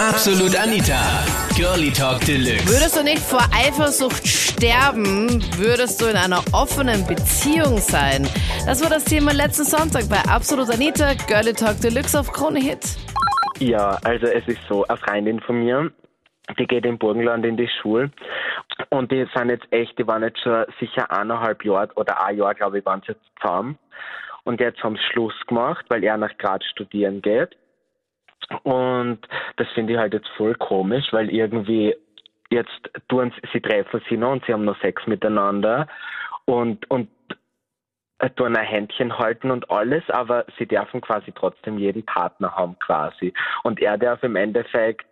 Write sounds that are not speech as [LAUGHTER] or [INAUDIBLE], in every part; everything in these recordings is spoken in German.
Absolut Anita. Girlie Talk Deluxe. Würdest du nicht vor Eifersucht sterben, würdest du in einer offenen Beziehung sein? Das war das Thema letzten Sonntag bei Absolut Anita, Girlie Talk Deluxe auf Krone Hit. Ja, also es ist so, eine Freundin von mir, die geht im Burgenland in die Schule und die sind jetzt echt, die waren jetzt schon sicher eineinhalb Jahre oder ein Jahr, glaube ich, waren sie jetzt zusammen. Und jetzt haben sie Schluss gemacht, weil er nach Graz studieren geht. Und das finde ich halt jetzt voll komisch, weil irgendwie jetzt tun sie, sie treffen sich noch und sie haben noch Sex miteinander und, und äh, tun ein Händchen halten und alles, aber sie dürfen quasi trotzdem jeden Partner haben quasi. Und er darf im Endeffekt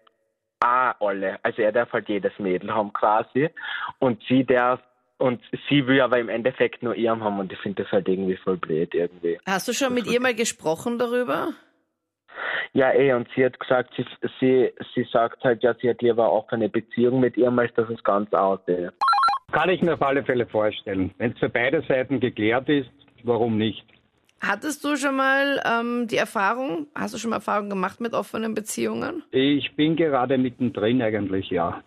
auch alle, also er darf halt jedes Mädel haben quasi und sie darf und sie will aber im Endeffekt nur ihren haben und ich finde das halt irgendwie voll blöd irgendwie. Hast du schon mit ihr mal gesprochen darüber? Ja, eh, und sie hat gesagt, sie, sie, sie sagt halt, ja, sie hat lieber auch eine Beziehung mit ihm, als dass es ganz aussehe. Kann ich mir auf alle Fälle vorstellen. Wenn es für beide Seiten geklärt ist, warum nicht? Hattest du schon mal ähm, die Erfahrung, hast du schon mal Erfahrung gemacht mit offenen Beziehungen? Ich bin gerade mittendrin eigentlich, ja.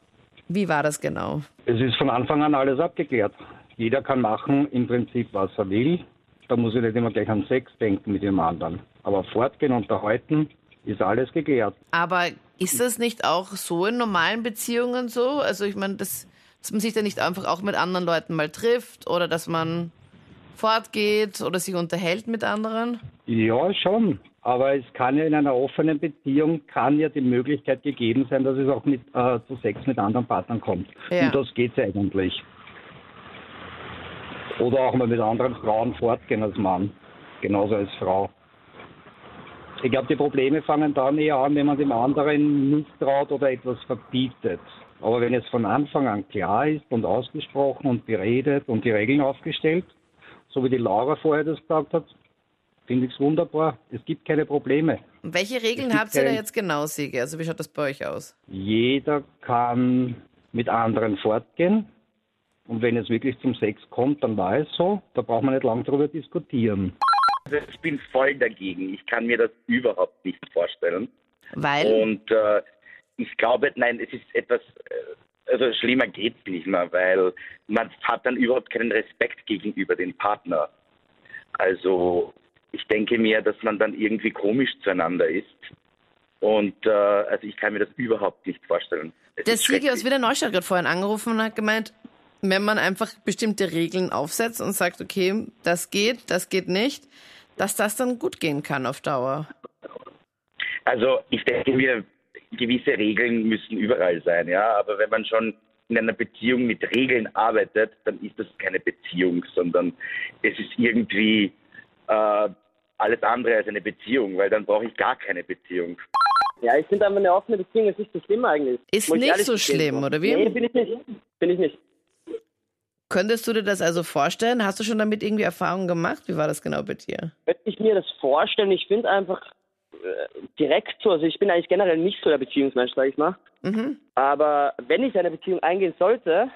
Wie war das genau? Es ist von Anfang an alles abgeklärt. Jeder kann machen im Prinzip, was er will. Da muss ich nicht immer gleich an Sex denken mit dem anderen. Aber fortgehen, unterhalten, ist alles geklärt. Aber ist das nicht auch so in normalen Beziehungen so? Also ich meine, das, dass man sich da nicht einfach auch mit anderen Leuten mal trifft oder dass man fortgeht oder sich unterhält mit anderen? Ja, schon. Aber es kann ja in einer offenen Beziehung kann ja die Möglichkeit gegeben sein, dass es auch mit, äh, zu Sex mit anderen Partnern kommt. Ja. Und das geht eigentlich. Oder auch mal mit anderen Frauen fortgehen als Mann. Genauso als Frau. Ich glaube, die Probleme fangen dann eher an, wenn man dem anderen misstraut oder etwas verbietet. Aber wenn es von Anfang an klar ist und ausgesprochen und beredet und die Regeln aufgestellt, so wie die Laura vorher das gesagt hat, finde ich es wunderbar. Es gibt keine Probleme. Und welche Regeln habt ihr da jetzt genau, Siege? Also wie schaut das bei euch aus? Jeder kann mit anderen fortgehen. Und wenn es wirklich zum Sex kommt, dann war es so. Da braucht man nicht lange darüber diskutieren. Also ich bin voll dagegen. Ich kann mir das überhaupt nicht vorstellen. Weil, Und äh, ich glaube, nein, es ist etwas, äh, also schlimmer geht's nicht mehr, weil man hat dann überhaupt keinen Respekt gegenüber dem Partner. Also ich denke mir, dass man dann irgendwie komisch zueinander ist. Und äh, also ich kann mir das überhaupt nicht vorstellen. Es der Siege aus. Wiener Neustadt gerade vorhin angerufen und hat gemeint, wenn man einfach bestimmte Regeln aufsetzt und sagt, okay, das geht, das geht nicht, dass das dann gut gehen kann auf Dauer. Also ich denke mir, gewisse Regeln müssen überall sein, ja. Aber wenn man schon in einer Beziehung mit Regeln arbeitet, dann ist das keine Beziehung, sondern es ist irgendwie äh, alles andere als eine Beziehung, weil dann brauche ich gar keine Beziehung. Ja, ich finde einfach eine offene Beziehung ist nicht so schlimm eigentlich. Ist Muss ich nicht so schlimm, oder wie? Nee, bin ich nicht. Bin ich nicht. Könntest du dir das also vorstellen? Hast du schon damit irgendwie Erfahrungen gemacht? Wie war das genau bei dir? Wenn ich mir das vorstelle, ich finde einfach äh, direkt so, also ich bin eigentlich generell nicht so der Beziehungsmensch, sag ich mal. Mhm. Aber wenn ich eine Beziehung eingehen sollte,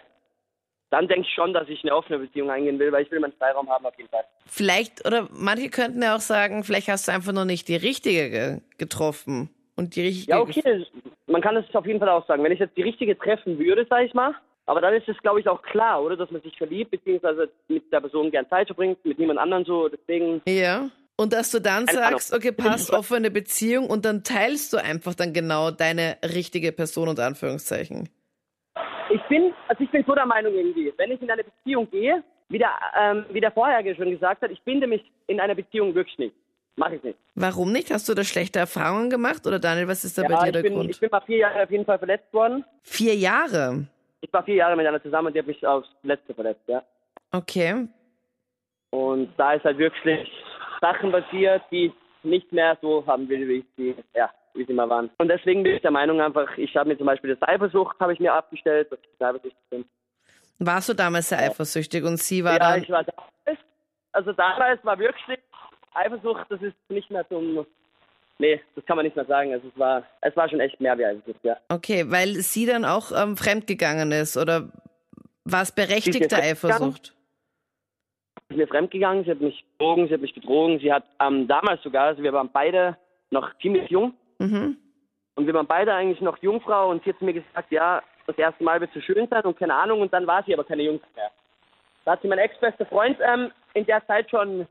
dann denke ich schon, dass ich eine offene Beziehung eingehen will, weil ich will meinen Freiraum haben auf jeden Fall. Vielleicht, oder manche könnten ja auch sagen, vielleicht hast du einfach noch nicht die richtige ge getroffen. Und die richtige. Ja, okay, man kann das auf jeden Fall auch sagen. Wenn ich jetzt die richtige treffen würde, sag ich mal, aber dann ist es, glaube ich, auch klar, oder, dass man sich verliebt, beziehungsweise mit der Person gern Zeit verbringt, mit niemand anderem so, deswegen, Ja. Und dass du dann sagst, okay, passt offene [LAUGHS] Beziehung und dann teilst du einfach dann genau deine richtige Person unter Anführungszeichen. Ich bin, also ich bin so der Meinung irgendwie, wenn ich in eine Beziehung gehe, wie der, ähm, wie der Vorherige schon gesagt hat, ich binde mich in einer Beziehung wirklich nicht. Mache ich nicht. Warum nicht? Hast du da schlechte Erfahrungen gemacht? Oder Daniel, was ist da bei Ja, dir ich der bin, Grund? ich bin mal vier Jahre auf jeden Fall verletzt worden. Vier Jahre. Ich war vier Jahre mit einer zusammen und die hat mich aufs Letzte verletzt, ja. Okay. Und da ist halt wirklich Sachen passiert, die ich nicht mehr so haben will, wie ich sie, ja, wie sie mal waren. Und deswegen bin ich der Meinung einfach, ich habe mir zum Beispiel das Eifersucht, habe ich mir abgestellt, dass ich eifersüchtig bin. Warst du damals sehr eifersüchtig und sie war ja, dann. ich war damals, also damals war wirklich Eifersucht, das ist nicht mehr zum, nee, das kann man nicht mehr sagen. Also es war, es war schon echt mehr wie Eifersucht, ja. Okay, weil sie dann auch ähm, fremdgegangen ist oder war es berechtigte? Eifersucht? Sie ist mir fremdgegangen, sie hat mich betrogen, sie hat mich betrogen, sie hat ähm, damals sogar, also wir waren beide noch ziemlich jung Mhm. Und wir waren beide eigentlich noch Jungfrau und sie hat mir gesagt, ja, das erste Mal wird zu schön sein und keine Ahnung und dann war sie aber keine Jungfrau mehr. Da hat sie mein ex-bester Freund ähm, in der Zeit schon,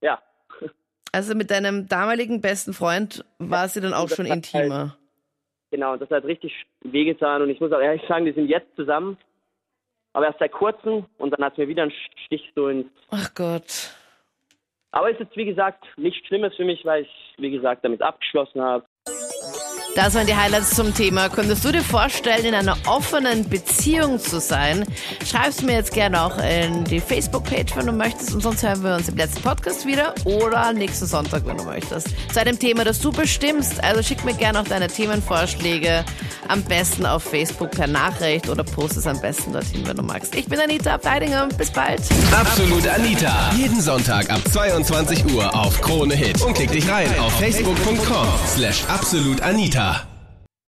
ja. Also mit deinem damaligen besten Freund war sie dann auch schon hat intimer. Genau, und das hat richtig wehgetan und ich muss auch ehrlich sagen, die sind jetzt zusammen, aber erst seit kurzem und dann hat es mir wieder einen Stich so ins... Ach Gott. Aber es ist jetzt, wie gesagt, nichts Schlimmes für mich, weil ich, wie gesagt, damit abgeschlossen habe. Das waren die Highlights zum Thema. Könntest du dir vorstellen, in einer offenen Beziehung zu sein? Schreib's mir jetzt gerne auch in die Facebook-Page, wenn du möchtest. Und sonst hören wir uns im letzten Podcast wieder oder nächsten Sonntag, wenn du möchtest. Zu einem Thema, das du bestimmst. Also schick mir gerne auch deine Themenvorschläge. Am besten auf Facebook per Nachricht oder post es am besten dorthin, wenn du magst. Ich bin Anita Abteidinger. Bis bald. Absolut Anita. Jeden Sonntag ab 22 Uhr auf Krone Hit. Und klick dich rein auf facebook.com slash absolutanita. Terra.